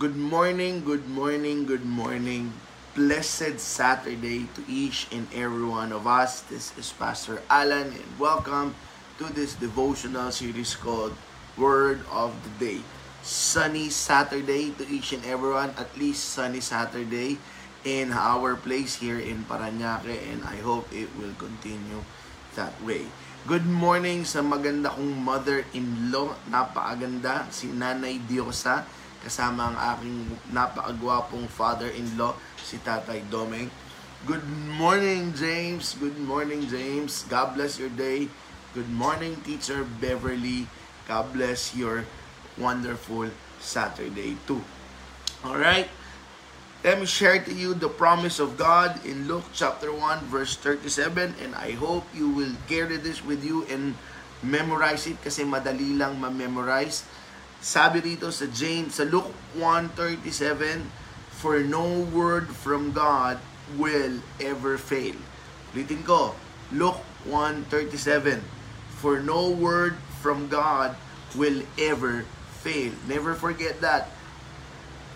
Good morning, good morning, good morning. Blessed Saturday to each and every one of us. This is Pastor Alan and welcome to this devotional series called Word of the Day. Sunny Saturday to each and everyone, at least sunny Saturday in our place here in Paranaque and I hope it will continue that way. Good morning sa maganda kong mother-in-law, napakaganda, si Nanay Diosa kasama ang aking napakagwapong father-in-law, si Tatay Domeng. Good morning, James. Good morning, James. God bless your day. Good morning, Teacher Beverly. God bless your wonderful Saturday too. All right. Let me share to you the promise of God in Luke chapter 1 verse 37 and I hope you will carry this with you and memorize it kasi madali lang ma-memorize sabi dito sa James, sa Luke 1.37, For no word from God will ever fail. Ulitin ko, Luke 1.37, For no word from God will ever fail. Never forget that.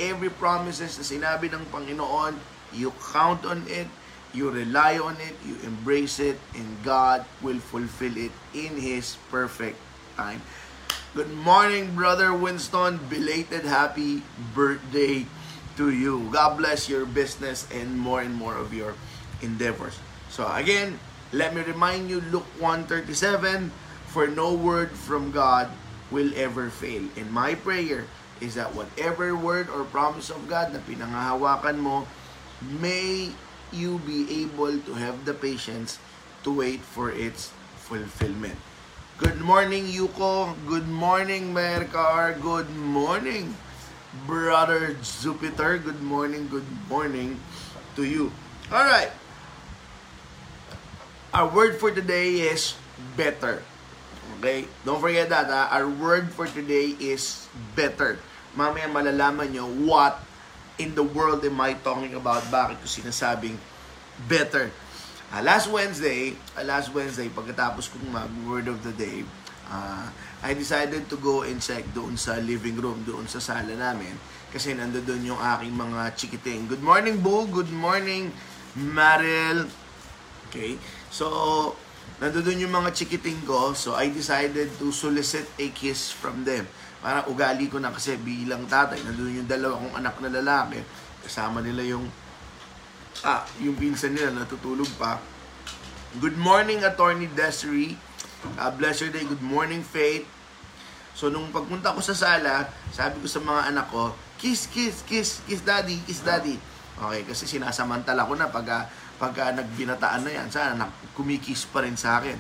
Every promises na sinabi ng Panginoon, you count on it, you rely on it, you embrace it, and God will fulfill it in His perfect time. Good morning, Brother Winston. Belated happy birthday to you. God bless your business and more and more of your endeavors. So again, let me remind you, Luke 137, for no word from God will ever fail. And my prayer is that whatever word or promise of God na pinangahawakan mo, may you be able to have the patience to wait for its fulfillment. Good morning, Yuko. Good morning, Mercar. Good morning, Brother Jupiter. Good morning, good morning to you. All right. Our word for today is better. Okay? Don't forget that. Ha? Our word for today is better. Mamaya malalaman nyo what in the world am I talking about. Bakit ko sinasabing better. Uh, last Wednesday, uh, last Wednesday, pagkatapos kong mag-word of the day, uh, I decided to go and check doon sa living room, doon sa sala namin. Kasi nando doon yung aking mga chikiting. Good morning, Boo. Good morning, Maril. Okay. So, nando doon yung mga chikiting ko. So, I decided to solicit a kiss from them. Para ugali ko na kasi bilang tatay. Nando yung dalawa kong anak na lalaki. Kasama nila yung ah, yung pinsan nila natutulog pa. Good morning, Attorney Desiree. Uh, bless your day. Good morning, Faith. So, nung pagpunta ko sa sala, sabi ko sa mga anak ko, kiss, kiss, kiss, kiss daddy, kiss daddy. Okay, kasi sinasamantala ko na pag, uh, pag uh, nagbinataan na yan, sana kumikiss pa rin sa akin.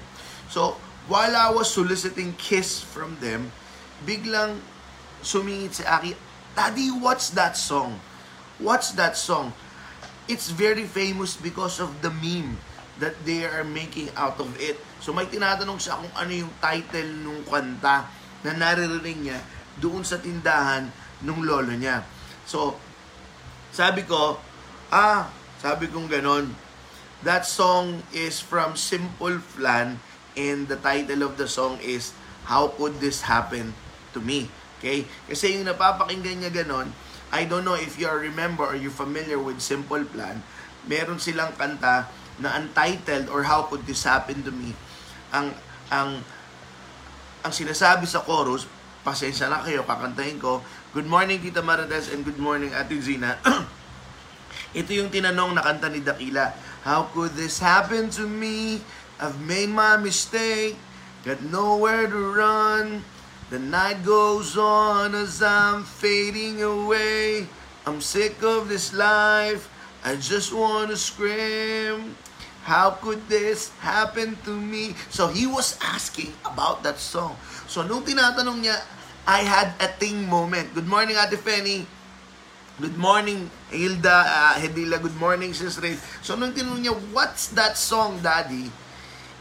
So, while I was soliciting kiss from them, biglang sumingit si Aki, Daddy, what's that song? What's that song? It's very famous because of the meme that they are making out of it. So may tinatanong siya kung ano yung title nung kanta na naririnig niya doon sa tindahan nung lolo niya. So, sabi ko, ah, sabi kong ganon, that song is from Simple Plan and the title of the song is How Could This Happen to Me? Okay? Kasi yung napapakinggan niya ganon, I don't know if you are remember or you familiar with Simple Plan. Meron silang kanta na untitled or How Could This Happen to Me? Ang ang ang sinasabi sa chorus, pasensya na kayo, kakantahin ko. Good morning Tita Marites and good morning Ate Zina. Ito yung tinanong na kanta ni Dakila. How could this happen to me? I've made my mistake. Got nowhere to run. The night goes on as I'm fading away. I'm sick of this life. I just want to scream. How could this happen to me? So he was asking about that song. So nung tinatanong niya, I had a ting moment. Good morning, Ate Fanny. Good morning, Hilda, uh, Hedila. Good morning, Sis Ray. So nung tinanong niya, what's that song, Daddy?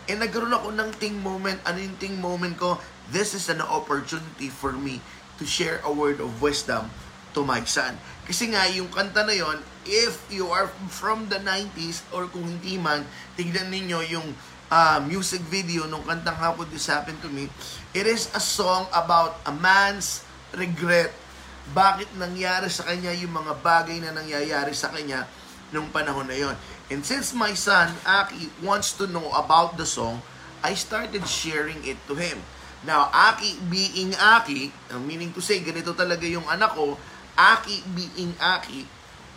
Eh nagkaroon ako ng ting moment. Ano yung ting moment ko? This is an opportunity for me to share a word of wisdom to my son. Kasi nga, yung kanta na yon, if you are from the 90s or kung hindi man, tignan ninyo yung uh, music video nung kantang Could This Happen to Me, it is a song about a man's regret bakit nangyari sa kanya yung mga bagay na nangyayari sa kanya nung panahon na yon. And since my son, Aki, wants to know about the song, I started sharing it to him. Now, Aki being Aki, meaning to say, ganito talaga yung anak ko, Aki being Aki,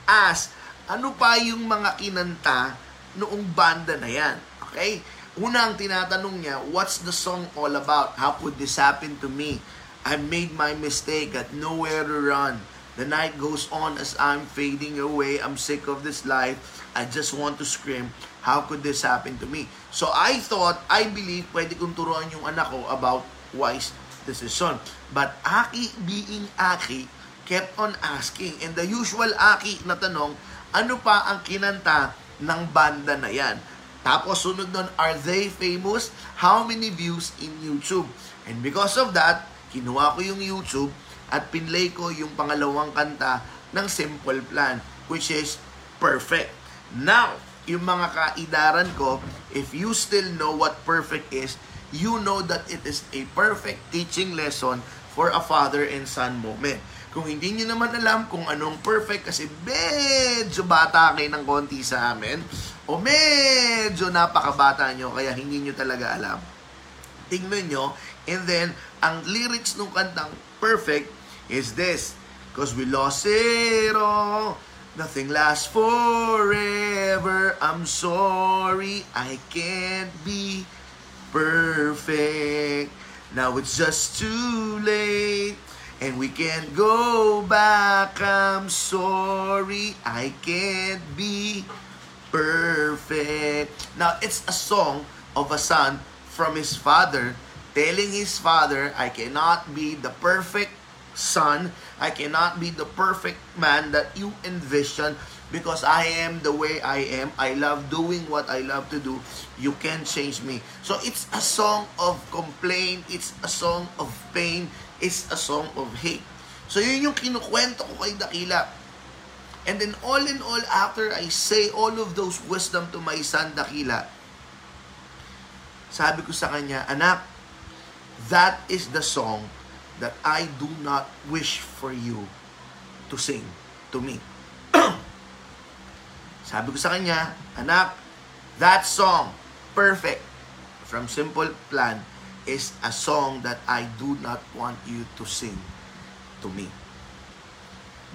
as ano pa yung mga kinanta noong banda na yan. Okay? Una ang tinatanong niya, what's the song all about? How could this happen to me? I made my mistake, got nowhere to run. The night goes on as I'm fading away. I'm sick of this life. I just want to scream, how could this happen to me? So I thought, I believe, pwede kong turuan yung anak ko about wise decision. But Aki being Aki, kept on asking. And the usual Aki na tanong, ano pa ang kinanta ng banda na yan? Tapos sunod nun, are they famous? How many views in YouTube? And because of that, kinuha ko yung YouTube at pinlay ko yung pangalawang kanta ng Simple Plan, which is perfect. Now, yung mga kaidaran ko, if you still know what perfect is, you know that it is a perfect teaching lesson for a father and son moment. Kung hindi nyo naman alam kung anong perfect kasi medyo bata kayo ng konti sa amin o medyo napakabata nyo kaya hindi nyo talaga alam. Tingnan nyo and then ang lyrics ng kantang perfect is this. Cause we lost it all. Nothing lasts forever. I'm sorry, I can't be perfect. Now it's just too late. And we can't go back. I'm sorry, I can't be perfect. Now, it's a song of a son from his father telling his father, I cannot be the perfect son. I cannot be the perfect man that you envision because I am the way I am. I love doing what I love to do. You can't change me. So it's a song of complaint. It's a song of pain. It's a song of hate. So yun yung kinukwento ko kay Dakila. And then all in all, after I say all of those wisdom to my son Dakila, sabi ko sa kanya, anak, That is the song that I do not wish for you to sing to me. Sabi ko sa kanya, anak, that song, perfect, from Simple Plan, is a song that I do not want you to sing to me.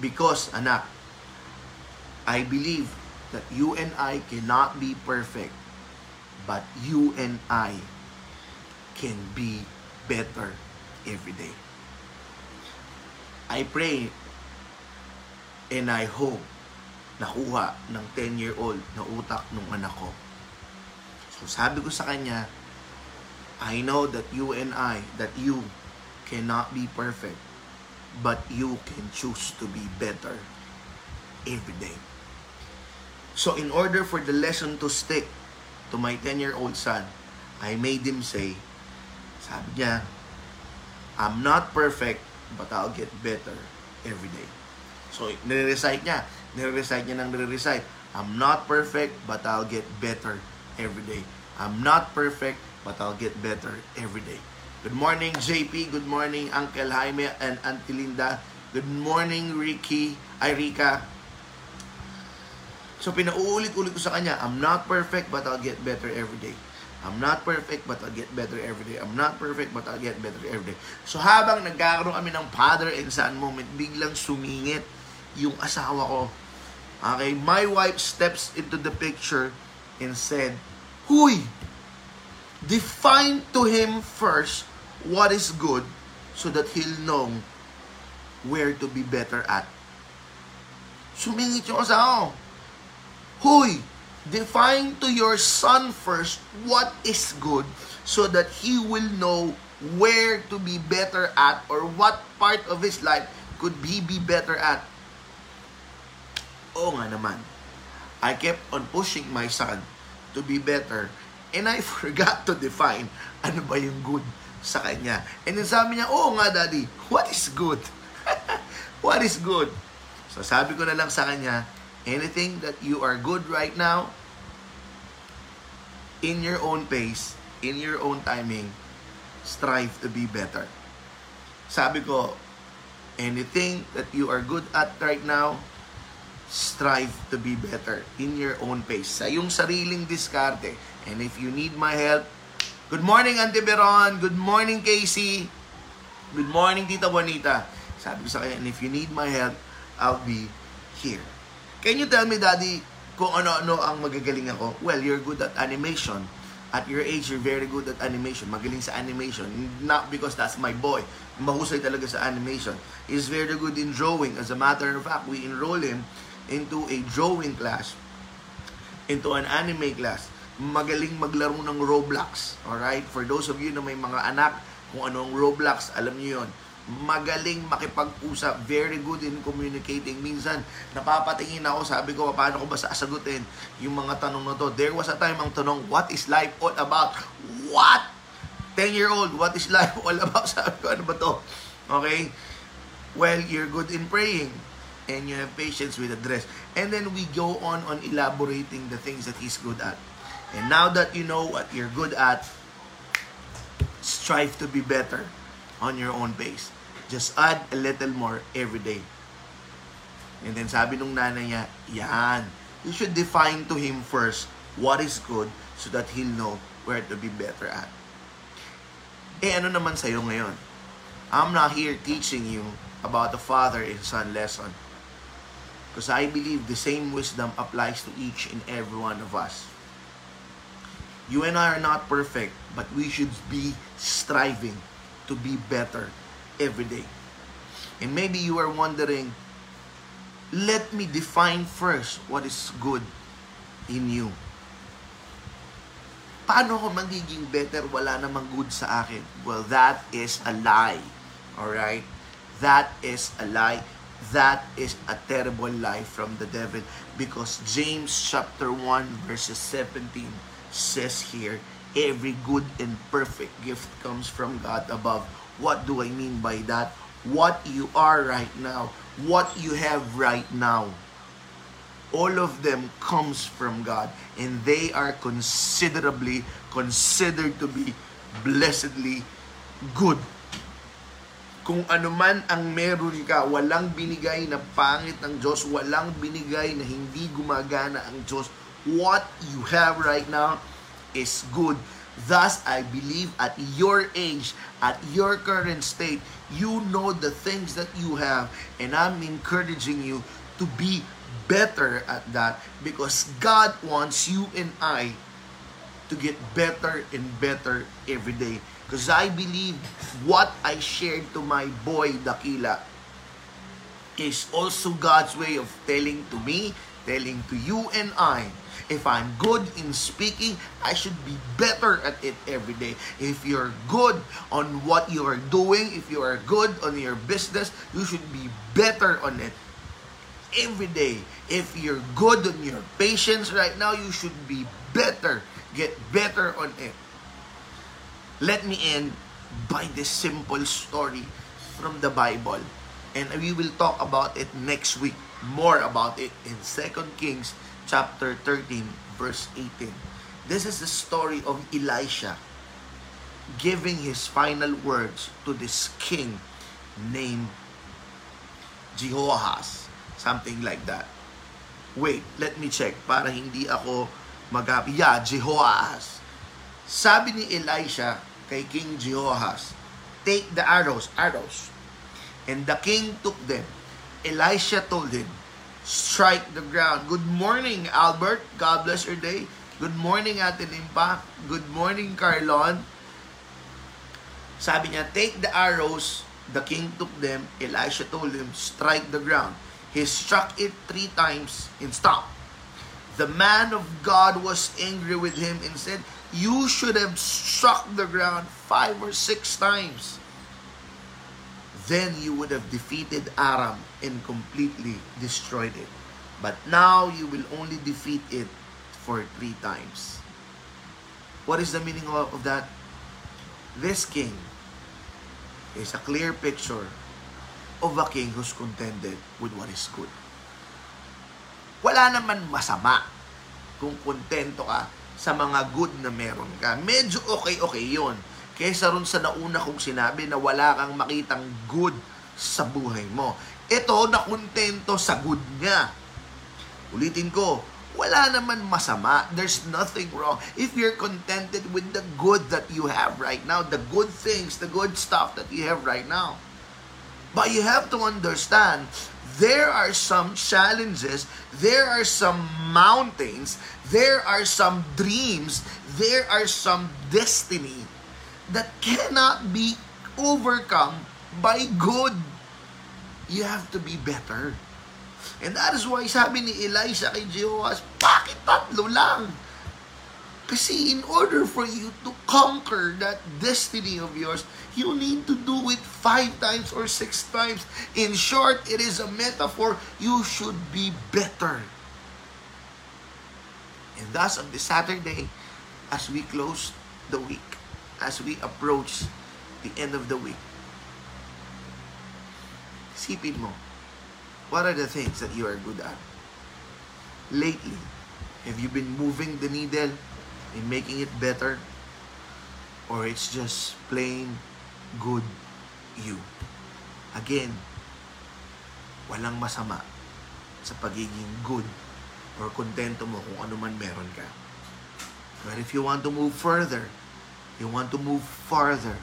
Because, anak, I believe that you and I cannot be perfect, but you and I can be better every day. I pray and I hope nakuha ng 10-year-old na utak ng anak ko. So sabi ko sa kanya, I know that you and I, that you cannot be perfect, but you can choose to be better every day. So in order for the lesson to stick to my 10-year-old son, I made him say, sabi niya, I'm not perfect, but I'll get better every day. So, nire-recite niya. Nire-recite niya ng nire-recite. I'm not perfect, but I'll get better every day. I'm not perfect, but I'll get better every day. Good morning, JP. Good morning, Uncle Jaime and Auntie Linda. Good morning, Ricky. Ay, Rika. So, pinauulit-ulit ko sa kanya, I'm not perfect, but I'll get better every day. I'm not perfect, but I'll get better every day. I'm not perfect, but I'll get better every day. So habang nagkakaroon kami ng father and son moment, biglang sumingit yung asawa ko. Okay, my wife steps into the picture and said, Huy, define to him first what is good so that he'll know where to be better at. Sumingit yung asawa ko. Huy, define to your son first what is good so that he will know where to be better at or what part of his life could he be better at. Oo nga naman. I kept on pushing my son to be better and I forgot to define ano ba yung good sa kanya. And then sabi niya, oo nga daddy, what is good? what is good? So sabi ko na lang sa kanya, anything that you are good right now, in your own pace, in your own timing, strive to be better. Sabi ko, Anything that you are good at right now, strive to be better in your own pace. Sa iyong sariling diskarte. And if you need my help, good morning Auntie Beron, good morning Casey, good morning Tita Juanita. Sabi ko sa kanya, and if you need my help, I'll be here. Can you tell me, Daddy, kung ano-ano ang magagaling ako? Well, you're good at animation. At your age, you're very good at animation. Magaling sa animation. Not because that's my boy. Mahusay talaga sa animation. He's very good in drawing. As a matter of fact, we enroll him into a drawing class, into an anime class. Magaling maglaro ng Roblox. Alright? For those of you na may mga anak, kung anong Roblox, alam niyo yon magaling makipag-usap, very good in communicating. Minsan, napapatingin ako, sabi ko, paano ko ba sasagutin yung mga tanong na to. There was a time ang tanong, what is life all about? What? 10-year-old, what is life all about? Sabi ko, ano ba to? Okay? Well, you're good in praying and you have patience with the dress. And then we go on on elaborating the things that he's good at. And now that you know what you're good at, strive to be better on your own pace. Just add a little more every day. And then sabi nung nanay niya, yan. You should define to him first what is good so that he'll know where to be better at. Eh ano naman sa'yo ngayon? I'm not here teaching you about the father and son lesson. Because I believe the same wisdom applies to each and every one of us. You and I are not perfect, but we should be striving to be better every day. And maybe you are wondering, let me define first what is good in you. Paano ko magiging better? Wala namang good sa akin. Well, that is a lie. Alright? That is a lie. That is a terrible lie from the devil. Because James chapter 1 verses 17 says here, every good and perfect gift comes from God above. What do I mean by that? What you are right now, what you have right now, all of them comes from God and they are considerably considered to be blessedly good. Kung ano man ang meron ka, walang binigay na pangit ng Diyos, walang binigay na hindi gumagana ang Diyos. What you have right now is good. Thus, I believe at your age, at your current state, you know the things that you have, and I'm encouraging you to be better at that because God wants you and I to get better and better every day. Because I believe what I shared to my boy Dakila is also God's way of telling to me, telling to you and I If I'm good in speaking, I should be better at it every day. If you're good on what you are doing, if you are good on your business, you should be better on it every day. If you're good on your patience right now, you should be better. Get better on it. Let me end by this simple story from the Bible. And we will talk about it next week. More about it in 2 Kings chapter 13, verse 18. This is the story of Elisha giving his final words to this king named Jehoahaz. Something like that. Wait, let me check para hindi ako mag Yeah, Jehoahaz. Sabi ni Elisha kay King Jehoahaz, Take the arrows, arrows. And the king took them. Elisha told him, strike the ground. Good morning, Albert. God bless your day. Good morning, Ate Limpa. Good morning, Carlon. Sabi niya, take the arrows. The king took them. Elisha told him, strike the ground. He struck it three times and stopped. The man of God was angry with him and said, You should have struck the ground five or six times then you would have defeated Aram and completely destroyed it. But now you will only defeat it for three times. What is the meaning of that? This king is a clear picture of a king who's contented with what is good. Wala naman masama kung kontento ka sa mga good na meron ka. Medyo okay-okay yon Kesa ron sa nauna kong sinabi na wala kang makitang good sa buhay mo. Ito, nakontento sa good niya. Ulitin ko, wala naman masama. There's nothing wrong. If you're contented with the good that you have right now, the good things, the good stuff that you have right now. But you have to understand, there are some challenges, there are some mountains, there are some dreams, there are some destiny that cannot be overcome by good. You have to be better. And that is why sabi ni Elisha kay Jehoaz, bakit tatlo lang? Kasi in order for you to conquer that destiny of yours, you need to do it five times or six times. In short, it is a metaphor. You should be better. And thus, on this Saturday, as we close the week, as we approach the end of the week, Sipin mo, what are the things that you are good at? Lately, have you been moving the needle in making it better? Or it's just plain good you? Again, walang masama sa pagiging good or kontento mo kung ano man meron ka. But if you want to move further, you want to move farther,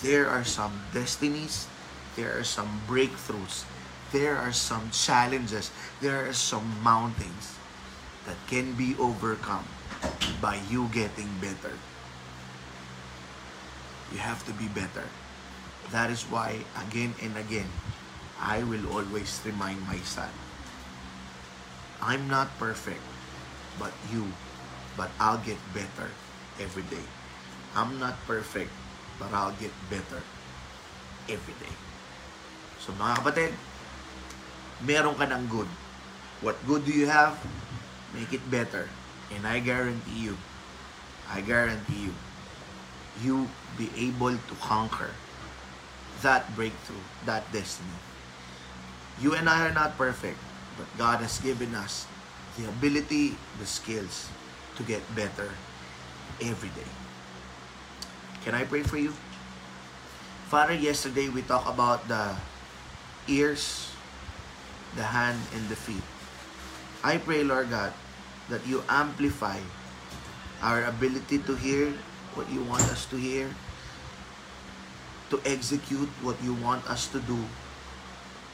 there are some destinies there are some breakthroughs, there are some challenges, there are some mountains that can be overcome by you getting better. You have to be better. That is why, again and again, I will always remind my son, I'm not perfect, but you, but I'll get better every day. I'm not perfect, but I'll get better every day. So mga kapatid, meron ka ng good. What good do you have? Make it better. And I guarantee you, I guarantee you, you be able to conquer that breakthrough, that destiny. You and I are not perfect, but God has given us the ability, the skills to get better every day. Can I pray for you? Father, yesterday we talked about the ears, the hand, and the feet. I pray, Lord God, that you amplify our ability to hear what you want us to hear, to execute what you want us to do,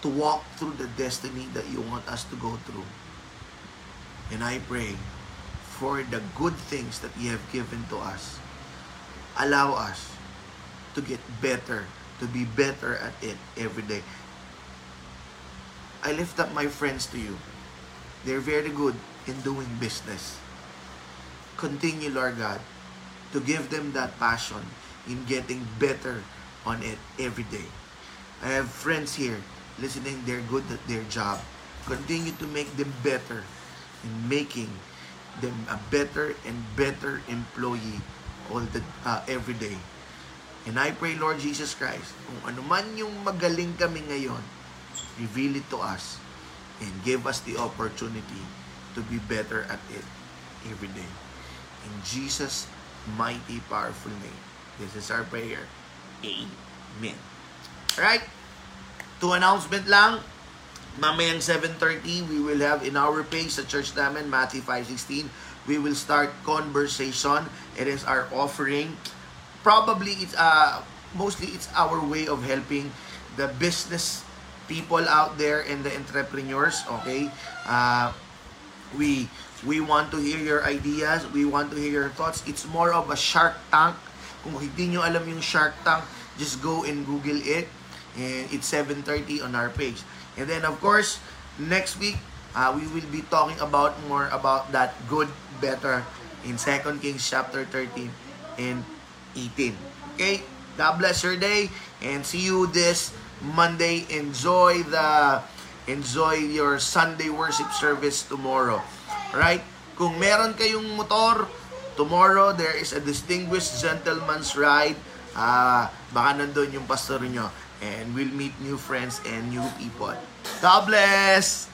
to walk through the destiny that you want us to go through. And I pray for the good things that you have given to us. Allow us to get better, to be better at it every day. I lift up my friends to you. They're very good in doing business. Continue, Lord God, to give them that passion in getting better on it every day. I have friends here listening, they're good at their job. Continue to make them better in making them a better and better employee all the uh, every day. And I pray, Lord Jesus Christ, kung ano man yung magaling kami ngayon, reveal it to us, and give us the opportunity to be better at it every day. In Jesus' mighty, powerful name. This is our prayer. Amen. Alright? To announcement lang, mamayang 7.30, we will have in our page sa church namin, Matthew 5.16, we will start conversation. It is our offering. Probably, it's uh, mostly it's our way of helping the business people out there and the entrepreneurs, okay? Uh, we we want to hear your ideas, we want to hear your thoughts. It's more of a Shark Tank. Kung hindi nyo alam yung Shark Tank, just go and Google it. And it's 7.30 on our page. And then, of course, next week, uh, we will be talking about more about that good, better in 2 Kings chapter 13 and 18. Okay? God bless your day and see you this Monday. Enjoy the enjoy your Sunday worship service tomorrow. Right? Kung meron kayong motor, tomorrow there is a distinguished gentleman's ride. Ah, baka nandun yung pastor nyo. And we'll meet new friends and new people. God bless!